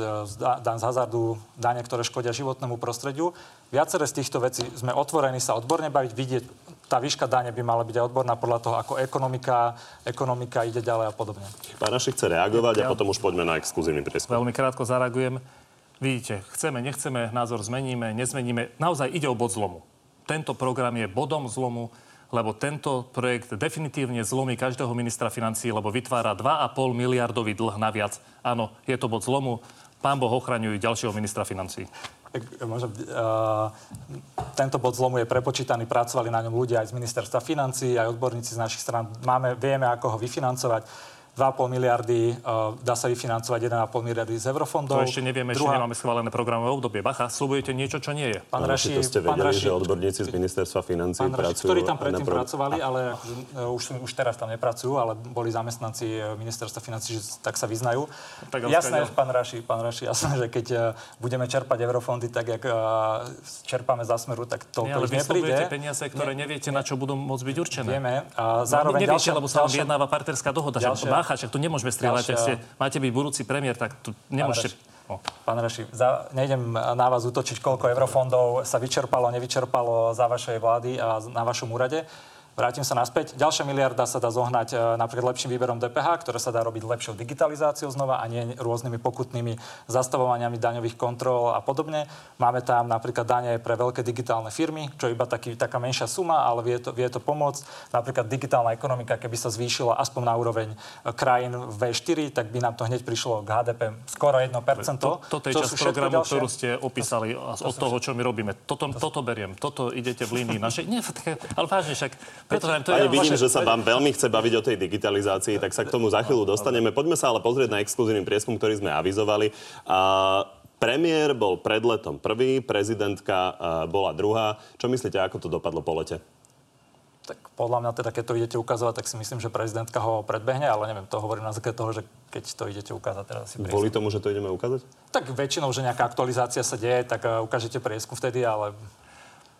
daň z hazardu, dane, ktoré škodia životnému prostrediu. Viaceré z týchto vecí sme otvorení sa odborne baviť, vidieť, tá výška dane by mala byť aj odborná podľa toho, ako ekonomika, ekonomika ide ďalej a podobne. Pán Našik chce reagovať a potom už poďme na exkluzívny prieskum. Veľmi krátko zareagujem. Vidíte, chceme, nechceme, názor zmeníme, nezmeníme. Naozaj ide o bod zlomu. Tento program je bodom zlomu, lebo tento projekt definitívne zlomí každého ministra financí, lebo vytvára 2,5 miliardový dlh naviac. Áno, je to bod zlomu. Pán Boh ochraňuje ďalšieho ministra financí možno, uh, tento bod zlomu je prepočítaný, pracovali na ňom ľudia aj z ministerstva financí, aj odborníci z našich stran. Máme, vieme, ako ho vyfinancovať 2,5 miliardy, uh, dá sa vyfinancovať 1,5 miliardy z eurofondov. To ešte nevieme, Druhá... ešte nemáme schválené programové obdobie. Bacha, slubujete niečo, čo nie je. Pán Raši, to ste vedeli, Raši, že odborníci z ministerstva financí pán Raši, pracujú... Ktorí tam predtým pro... pracovali, ale uh, už, už teraz tam nepracujú, ale boli zamestnanci uh, ministerstva financí, že tak sa vyznajú. Tak, jasné, pán Raši, pán Raši, jasné, že keď budeme čerpať eurofondy tak, jak čerpáme za smeru, tak to nie, ale vy nepríde. peniaze, ktoré nie, neviete, na čo budú môcť byť určené. Vieme. A zároveň no, neviete, ďalšia, lebo sa vám vyjednáva partnerská dohoda. Ďalšia, Bacha, však tu nemôžeme strieľať, ak ste, máte byť budúci premiér, tak tu nemôžete... Pán Reši, za, nejdem na vás útočiť, koľko eurofondov sa vyčerpalo, nevyčerpalo za vašej vlády a na vašom úrade. Vrátim sa naspäť. Ďalšia miliarda sa dá zohnať e, napríklad lepším výberom DPH, ktoré sa dá robiť lepšou digitalizáciou znova a nie rôznymi pokutnými zastavovaniami daňových kontrol a podobne. Máme tam napríklad dane pre veľké digitálne firmy, čo je iba taký, taká menšia suma, ale vie to, vie to pomôcť. Napríklad digitálna ekonomika, keby sa zvýšila aspoň na úroveň e, krajín V4, tak by nám to hneď prišlo k HDP skoro 1%. To, toto je časť programu, ďalšie... ktorú ste opísali to, to od toho, čo my robíme. Toto, to, toto beriem. Toto idete v línii našej... Nie, ale vážne však preto, to je vidím, vaše... že sa vám veľmi chce baviť o tej digitalizácii, tak sa k tomu za chvíľu dostaneme. Poďme sa ale pozrieť na exkluzívny prieskum, ktorý sme avizovali. A premiér bol pred letom prvý, prezidentka bola druhá. Čo myslíte, ako to dopadlo po lete? Tak podľa mňa teda, keď to idete ukazovať, tak si myslím, že prezidentka ho predbehne, ale neviem, to hovorím na základe toho, že keď to idete ukázať teraz si Boli tomu, že to ideme ukázať? Tak väčšinou, že nejaká aktualizácia sa deje, tak uh, ukážete prieskum vtedy, ale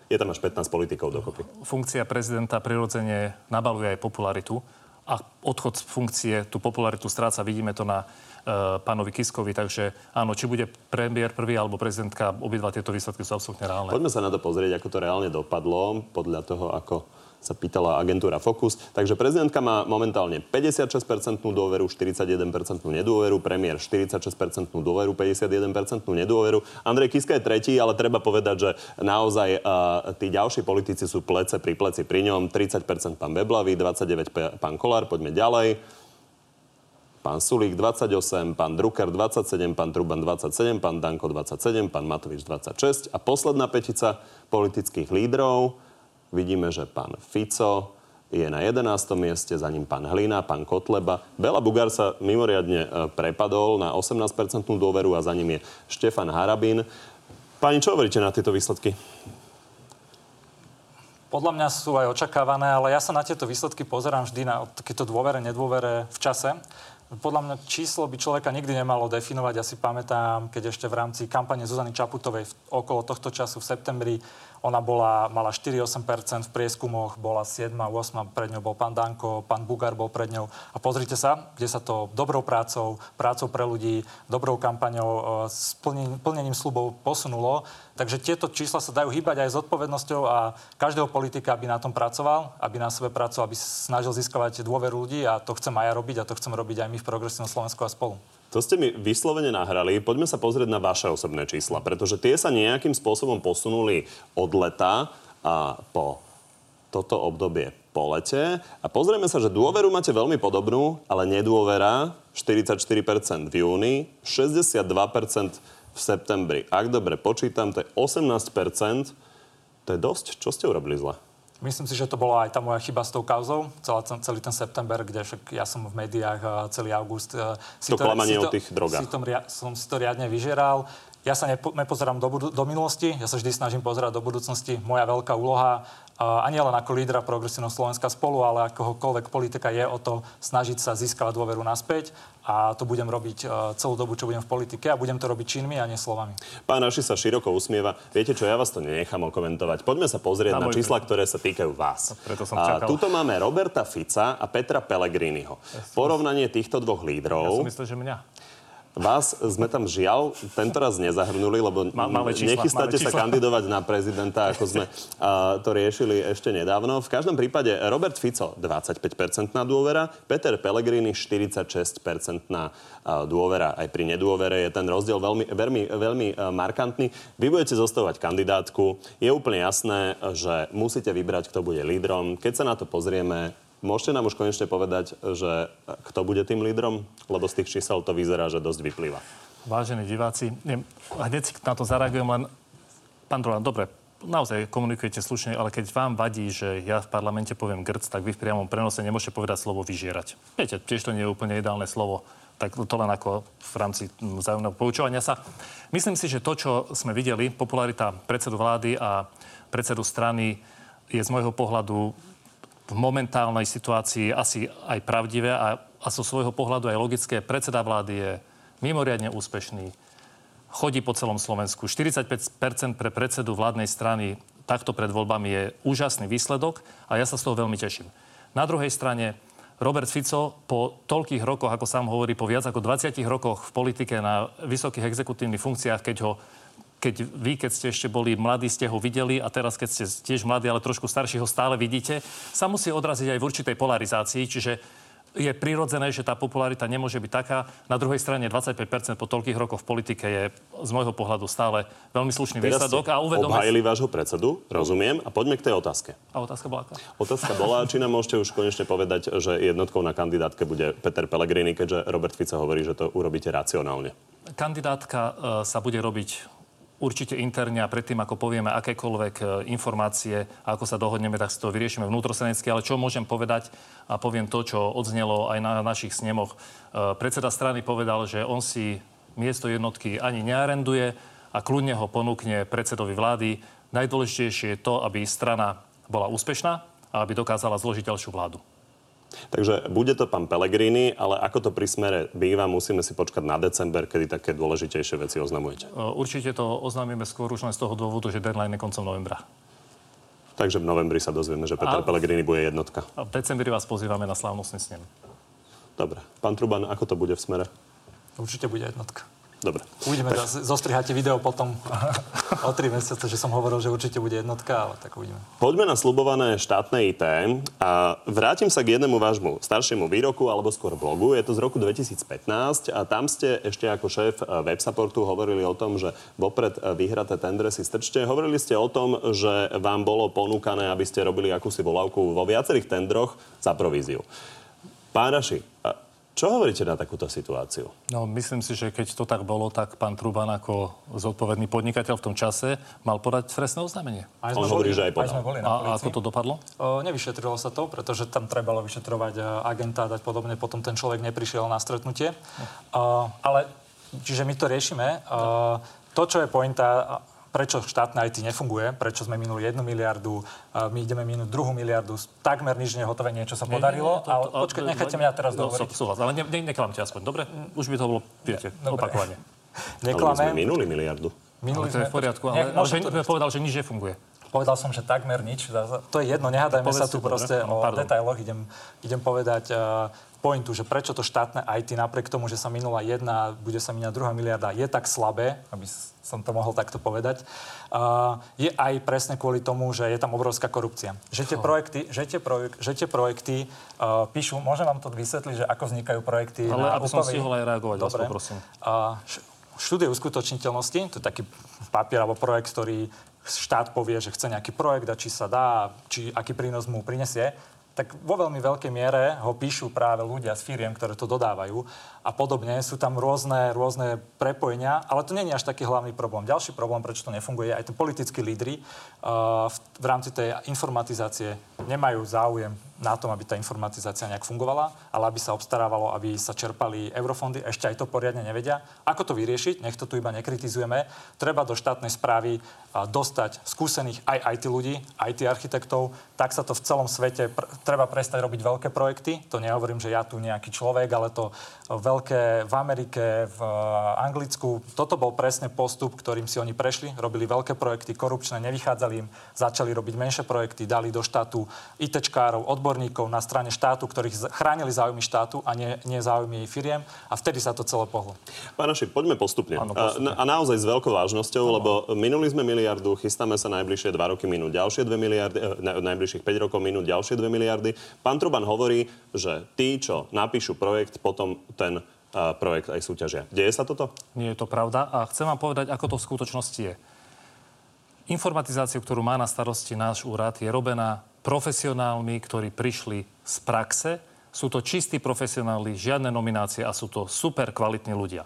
je tam až 15 politikov dokopy. Funkcia prezidenta prirodzene nabaluje aj popularitu a odchod z funkcie tú popularitu stráca. Vidíme to na uh, pánovi Kiskovi, takže áno, či bude premiér prvý alebo prezidentka, obidva tieto výsledky sú absolútne reálne. Poďme sa na to pozrieť, ako to reálne dopadlo, podľa toho, ako sa pýtala agentúra Focus. Takže prezidentka má momentálne 56% dôveru, 41% nedôveru, premiér 46% dôveru, 51% nedôveru. Andrej Kiska je tretí, ale treba povedať, že naozaj uh, tí ďalší politici sú plece pri pleci pri ňom. 30% pán Beblavý, 29% pán Kolár, poďme ďalej pán Sulík 28, pán Drucker 27, pán Truban 27, pán Danko 27, pán Matovič 26 a posledná petica politických lídrov Vidíme, že pán Fico je na 11. mieste, za ním pán Hlina, pán Kotleba. Bela Bugár sa mimoriadne e, prepadol na 18% dôveru a za ním je Štefan Harabin. Pani, čo hovoríte na tieto výsledky? Podľa mňa sú aj očakávané, ale ja sa na tieto výsledky pozerám vždy na takéto dôvere, nedôvere v čase. Podľa mňa číslo by človeka nikdy nemalo definovať. Ja si pamätám, keď ešte v rámci kampane Zuzany Čaputovej okolo tohto času v septembri Ona bola, mala 4-8% v prieskumoch, bola 7 8 pred ňou bol pán Danko, pán Bugar bol pred ňou. A pozrite sa, kde sa to dobrou prácou, prácou pre ľudí, dobrou kampaňou, e, s plnením, slubov posunulo. Takže tieto čísla sa dajú hýbať aj s odpovednosťou a každého politika, aby na tom pracoval, aby na sebe pracoval, aby snažil získavať dôveru ľudí a to chcem aj ja robiť a to chcem robiť aj my v Progresívnom Slovensku a spolu. To ste mi vyslovene nahrali. Poďme sa pozrieť na vaše osobné čísla, pretože tie sa nejakým spôsobom posunuli od leta a po toto obdobie po lete. A pozrieme sa, že dôveru máte veľmi podobnú, ale nedôvera 44% v júni, 62% v septembri. Ak dobre počítam, to je 18%. To je dosť. Čo ste urobili zle? Myslím si, že to bola aj tá moja chyba s tou kauzou, celá, celý ten september, kde však ja som v médiách celý august. E, si to, to klamanie o tých drogách. Si to, som si to riadne vyžeral. Ja sa nepo, nepozerám do, do minulosti, ja sa vždy snažím pozerať do budúcnosti. Moja veľká úloha a nie len ako lídra progresívneho Slovenska spolu, ale akohokoľvek politika je o to snažiť sa získať dôveru naspäť a to budem robiť e, celú dobu, čo budem v politike a budem to robiť činmi a nie slovami. Pán Naši sa široko usmieva. Viete čo, ja vás to nenechám okomentovať. Poďme sa pozrieť na, na čísla, ktoré sa týkajú vás. Preto som a tuto máme Roberta Fica a Petra Pellegriniho. Porovnanie týchto dvoch lídrov. Ja som myslel, že mňa. Vás sme tam žiaľ tento raz nezahrnuli, lebo máme čísla, nechystáte sa kandidovať na prezidenta, ako sme uh, to riešili ešte nedávno. V každom prípade Robert Fico 25% na dôvera, Peter Pellegrini 46% na uh, dôvera. Aj pri nedôvere je ten rozdiel veľmi, veľmi, veľmi uh, markantný. Vy budete zostávať kandidátku. Je úplne jasné, že musíte vybrať, kto bude lídrom. Keď sa na to pozrieme, Môžete nám už konečne povedať, že kto bude tým lídrom? Lebo z tých čísel to vyzerá, že dosť vyplýva. Vážení diváci, hneď na to zareagujem len... Pán Dolan, dobre, naozaj komunikujete slušne, ale keď vám vadí, že ja v parlamente poviem grc, tak vy v priamom prenose nemôžete povedať slovo vyžierať. Viete, tiež to nie je úplne ideálne slovo. Tak to len ako v rámci vzájomného poučovania sa. Myslím si, že to, čo sme videli, popularita predsedu vlády a predsedu strany je z môjho pohľadu v momentálnej situácii asi aj pravdivé a, a zo svojho pohľadu aj logické. Predseda vlády je mimoriadne úspešný. Chodí po celom Slovensku. 45% pre predsedu vládnej strany takto pred voľbami je úžasný výsledok a ja sa z toho veľmi teším. Na druhej strane Robert Fico po toľkých rokoch, ako sám hovorí, po viac ako 20 rokoch v politike na vysokých exekutívnych funkciách, keď ho keď vy, keď ste ešte boli mladí, ste ho videli a teraz, keď ste tiež mladí, ale trošku starší, ho stále vidíte, sa musí odraziť aj v určitej polarizácii, čiže je prirodzené, že tá popularita nemôže byť taká. Na druhej strane 25% po toľkých rokoch v politike je z môjho pohľadu stále veľmi slušný Teraz výsledok. A uvedome... obhajili vášho predsedu, rozumiem. A poďme k tej otázke. A otázka bola aká? Otázka bola, či nám môžete už konečne povedať, že jednotkou na kandidátke bude Peter Pellegrini, keďže Robert Fico hovorí, že to urobíte racionálne. Kandidátka e, sa bude robiť určite interne a predtým, ako povieme akékoľvek e, informácie, ako sa dohodneme, tak si to vyriešime vnútrosenecky. Ale čo môžem povedať, a poviem to, čo odznelo aj na našich snemoch. E, predseda strany povedal, že on si miesto jednotky ani nearenduje a kľudne ho ponúkne predsedovi vlády. Najdôležitejšie je to, aby strana bola úspešná a aby dokázala zložiť ďalšiu vládu. Takže bude to pán Pellegrini, ale ako to pri smere býva, musíme si počkať na december, kedy také dôležitejšie veci oznamujete. Určite to oznámime skôr už len z toho dôvodu, že deadline je koncom novembra. Takže v novembri sa dozvieme, že Peter a... Pellegrini bude jednotka. A v decembri vás pozývame na slávnostný snem. Dobre. Pán Truban, ako to bude v smere? Určite bude jednotka. Dobre. Uvidíme, tak. zostriháte video potom o tri mesiace, že som hovoril, že určite bude jednotka, ale tak uvidíme. Poďme na slubované štátne IT a vrátim sa k jednému vášmu staršiemu výroku, alebo skôr blogu. Je to z roku 2015 a tam ste ešte ako šéf websupportu hovorili o tom, že vopred vyhraté tendre si strčte. Hovorili ste o tom, že vám bolo ponúkané, aby ste robili akúsi volávku vo viacerých tendroch za províziu. Pán Raši, čo hovoríte na takúto situáciu? No, myslím si, že keď to tak bolo, tak pán Truban ako zodpovedný podnikateľ v tom čase mal podať trestné oznámenie. Aj On hovorí, že aj podal. Aj boli a, a ako to dopadlo? O, nevyšetrilo sa to, pretože tam trebalo vyšetrovať e, agenta a dať podobne. Potom ten človek neprišiel na stretnutie. O, ale, čiže my to riešime. O, to, čo je pointa, prečo štátne IT nefunguje, prečo sme minuli 1 miliardu, my ideme minúť druhú miliardu, takmer nič nehotové, niečo sa podarilo. Nie, nie, to, to, ale počkaj, nechajte mňa teraz no, dohovoriť. Súhlas, ale ne, ne, neklamte aspoň, dobre? Už by to bolo, viete, opakovane. Neklamem. Ale sme minuli miliardu. Minuli ale to je v poriadku, ale, ale že, to... povedal, že nič nefunguje. Povedal som, že takmer nič. To je jedno, nehádajme sa tu proste o detailoch. Idem, idem povedať uh, pointu, že prečo to štátne IT napriek tomu, že sa minula jedna, bude sa minúť druhá miliarda, je tak slabé, aby som to mohol takto povedať, uh, je aj presne kvôli tomu, že je tam obrovská korupcia. Že tie projekty, že tie projek- že tie projekty uh, píšu, môžem vám to vysvetliť, že ako vznikajú projekty Ale na aby som stihol aj reagovať, Dobre. vás poprosím. Uh, štúdie uskutočniteľnosti, to je taký papier alebo projekt, ktorý štát povie, že chce nejaký projekt a či sa dá, či aký prínos mu prinesie, tak vo veľmi veľkej miere ho píšu práve ľudia z firiem, ktoré to dodávajú a podobne. Sú tam rôzne, rôzne prepojenia, ale to nie je až taký hlavný problém. Ďalší problém, prečo to nefunguje, je aj tí politickí lídry uh, v, v rámci tej informatizácie nemajú záujem na tom, aby tá informatizácia nejak fungovala, ale aby sa obstarávalo, aby sa čerpali eurofondy. Ešte aj to poriadne nevedia. Ako to vyriešiť? Nech to tu iba nekritizujeme. Treba do štátnej správy dostať skúsených aj IT ľudí, IT architektov. Tak sa to v celom svete pr- treba prestať robiť veľké projekty. To nehovorím, že ja tu nejaký človek, ale to veľké v Amerike, v Anglicku. Toto bol presne postup, ktorým si oni prešli. Robili veľké projekty, korupčné, nevychádzali im, začali robiť menšie projekty, dali do štátu ITčkárov, odborníkov na strane štátu, ktorých chránili záujmy štátu a nie, nie záujmy firiem. A vtedy sa to celé pohlo. Pán Aši, poďme postupne. Áno, postupne. A, a naozaj s veľkou vážnosťou, ano. lebo minuli sme miliardu, chystáme sa najbližšie 2 roky minúť ďalšie 2 miliardy, eh, najbližších 5 rokov minúť ďalšie 2 miliardy. Pán Truban hovorí, že tí, čo napíšu projekt, potom ten uh, projekt aj súťažia. Deje sa toto? Nie je to pravda a chcem vám povedať, ako to v skutočnosti je. Informatizácia, ktorú má na starosti náš úrad, je robená profesionálmi, ktorí prišli z praxe. Sú to čistí profesionáli, žiadne nominácie a sú to super kvalitní ľudia.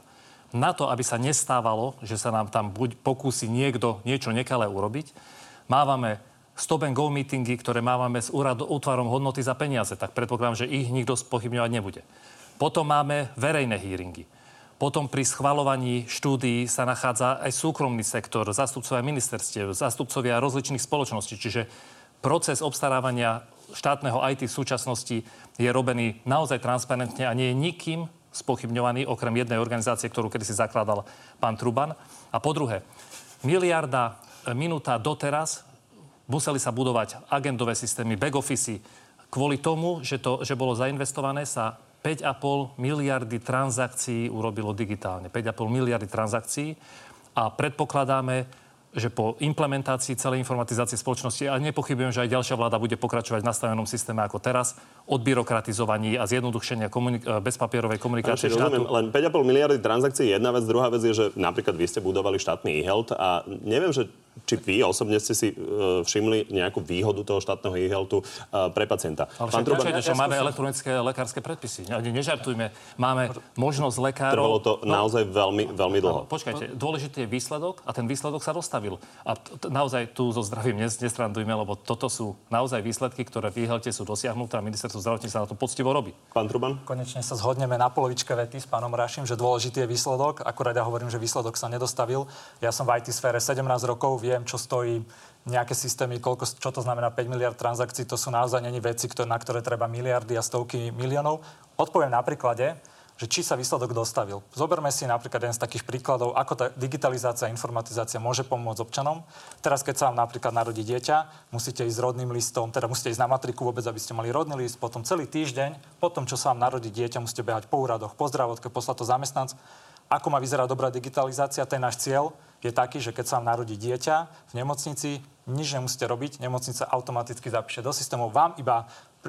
Na to, aby sa nestávalo, že sa nám tam buď pokúsi niekto niečo nekalé urobiť, mávame stop and go meetingy, ktoré mávame s úrad, útvarom hodnoty za peniaze, tak predpokladám, že ich nikto spochybňovať nebude. Potom máme verejné hearingy. Potom pri schvalovaní štúdií sa nachádza aj súkromný sektor, zástupcovia ministerstiev, zástupcovia rozličných spoločností. Čiže proces obstarávania štátneho IT v súčasnosti je robený naozaj transparentne a nie je nikým spochybňovaný, okrem jednej organizácie, ktorú kedy zakladal pán Truban. A po druhé, miliarda minúta doteraz museli sa budovať agendové systémy, back office. Kvôli tomu, že, to, že bolo zainvestované, sa 5,5 miliardy transakcií urobilo digitálne. 5,5 miliardy transakcií a predpokladáme, že po implementácii celej informatizácie spoločnosti, a nepochybujem, že aj ďalšia vláda bude pokračovať v nastavenom systéme ako teraz, odbyrokratizovaní a zjednodušenia komunik- bezpapierovej komunikácie štátu. Len 5,5 miliardy transakcií je jedna vec, druhá vec je, že napríklad vy ste budovali štátny e-health a neviem, že či vy osobne ste si uh, všimli nejakú výhodu toho štátneho e-healthu uh, pre pacienta. Ale Pán Truban, ja, ja máme elektronické lekárske predpisy. Ani nežartujme. Máme možnosť lekárov... Trvalo to no, naozaj veľmi, veľmi dlho. Počkajte, dôležitý je výsledok a ten výsledok sa dostavil. A t- naozaj tu so zdravím nestrandujme, lebo toto sú naozaj výsledky, ktoré v e sú dosiahnuté a ministerstvo zdravotníctva na to poctivo robí. Pán Truban? Konečne sa zhodneme na polovičke vety s pánom Raším, že dôležitý je výsledok. Akurát ja hovorím, že výsledok sa nedostavil. Ja som v IT sfére 17 rokov, viem, čo stojí nejaké systémy, koľko, čo to znamená 5 miliard transakcií, to sú naozaj není veci, na ktoré treba miliardy a stovky miliónov. Odpoviem na príklade, že či sa výsledok dostavil. Zoberme si napríklad jeden z takých príkladov, ako tá digitalizácia a informatizácia môže pomôcť občanom. Teraz, keď sa vám napríklad narodí dieťa, musíte ísť s rodným listom, teda musíte ísť na matriku vôbec, aby ste mali rodný list, potom celý týždeň, potom, čo sa vám narodí dieťa, musíte behať po úradoch, po zdravotke, poslať to zamestnanc. Ako má vyzerať dobrá digitalizácia, ten náš cieľ je taký, že keď sa vám narodí dieťa v nemocnici, nič nemusíte robiť, nemocnica automaticky zapíše do systému. Vám iba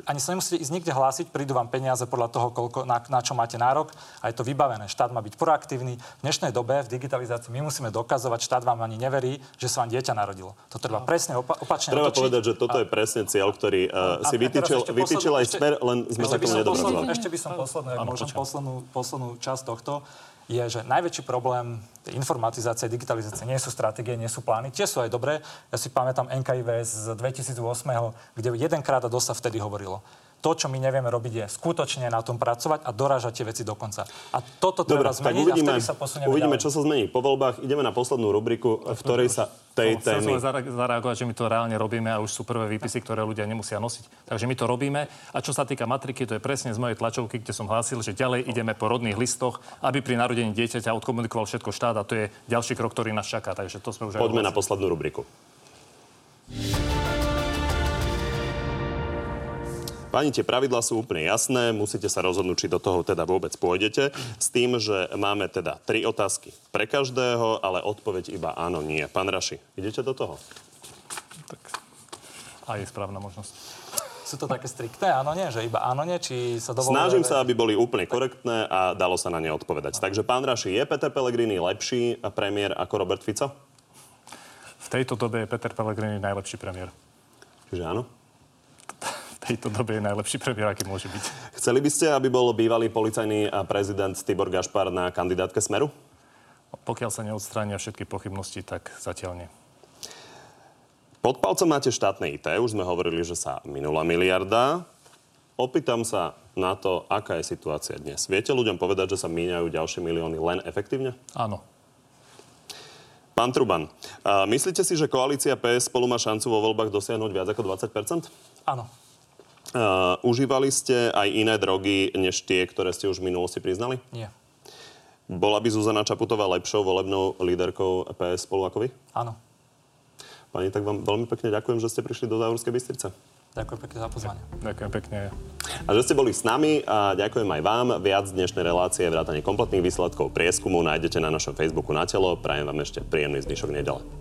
ani sa nemusíte ísť nikde hlásiť, prídu vám peniaze podľa toho, koľko, na, na čo máte nárok a je to vybavené. Štát má byť proaktívny. V dnešnej dobe v digitalizácii my musíme dokazovať, štát vám ani neverí, že sa vám dieťa narodilo. To treba presne opa- opačne Treba otočiť. povedať, že toto je presne cieľ, ktorý uh, si vytýčil, vytýčil aj smer, len sme sa k tomu. Ešte by som poslednú, ak môžem poslednú, poslednú časť tohto je, že najväčší problém informatizácie, digitalizácie nie sú stratégie, nie sú plány. Tie sú aj dobré. Ja si pamätám NKIVS z 2008, kde jedenkrát a dosť vtedy hovorilo to, čo my nevieme robiť, je skutočne na tom pracovať a dorážať tie veci do konca. A toto treba Dobre, zmeniť uvidíme, a vtedy sa posunieme Uvidíme, ďalej. čo sa zmení po voľbách. Ideme na poslednú rubriku, v ktorej sa tej no, Chcem témy... som zareagovať, že my to reálne robíme a už sú prvé výpisy, ktoré ľudia nemusia nosiť. Takže my to robíme. A čo sa týka matriky, to je presne z mojej tlačovky, kde som hlásil, že ďalej ideme po rodných listoch, aby pri narodení dieťaťa odkomunikoval všetko štát a to je ďalší krok, ktorý nás čaká. Takže to sme už Poďme aj na poslednú rubriku. Páni, tie pravidlá sú úplne jasné, musíte sa rozhodnúť, či do toho teda vôbec pôjdete, s tým, že máme teda tri otázky pre každého, ale odpoveď iba áno, nie. Pán Raši, idete do toho? A je správna možnosť. Sú to také striktné, áno, nie? Že iba áno, nie? Či sa dovoluje... Snažím sa, aby boli úplne korektné a dalo sa na ne odpovedať. Takže pán Raši, je Peter Pellegrini lepší premiér ako Robert Fico? V tejto dobe je Peter Pellegrini najlepší premiér. Čiže áno? Tejto dobe je najlepší premiér, aký môže byť. Chceli by ste, aby bol bývalý policajný prezident Tibor Gašpar na kandidátke Smeru? Pokiaľ sa neodstránia všetky pochybnosti, tak zatiaľ nie. Pod palcom máte štátne IT, už sme hovorili, že sa minula miliarda. Opýtam sa na to, aká je situácia dnes. Viete ľuďom povedať, že sa míňajú ďalšie milióny len efektívne? Áno. Pán Truban, myslíte si, že koalícia PS spolu má šancu vo voľbách dosiahnuť viac ako 20% Áno. Uh, užívali ste aj iné drogy, než tie, ktoré ste už v minulosti priznali? Nie. Bola by Zuzana Čaputová lepšou volebnou líderkou PS spolu ako vy? Áno. Pani, tak vám veľmi pekne ďakujem, že ste prišli do Závorskej Bystrice. Ďakujem pekne za pozvanie. Ďakujem pekne. A že ste boli s nami a ďakujem aj vám. Viac dnešnej relácie vrátane kompletných výsledkov prieskumu nájdete na našom Facebooku na telo. Prajem vám ešte príjemný zvyšok nedele.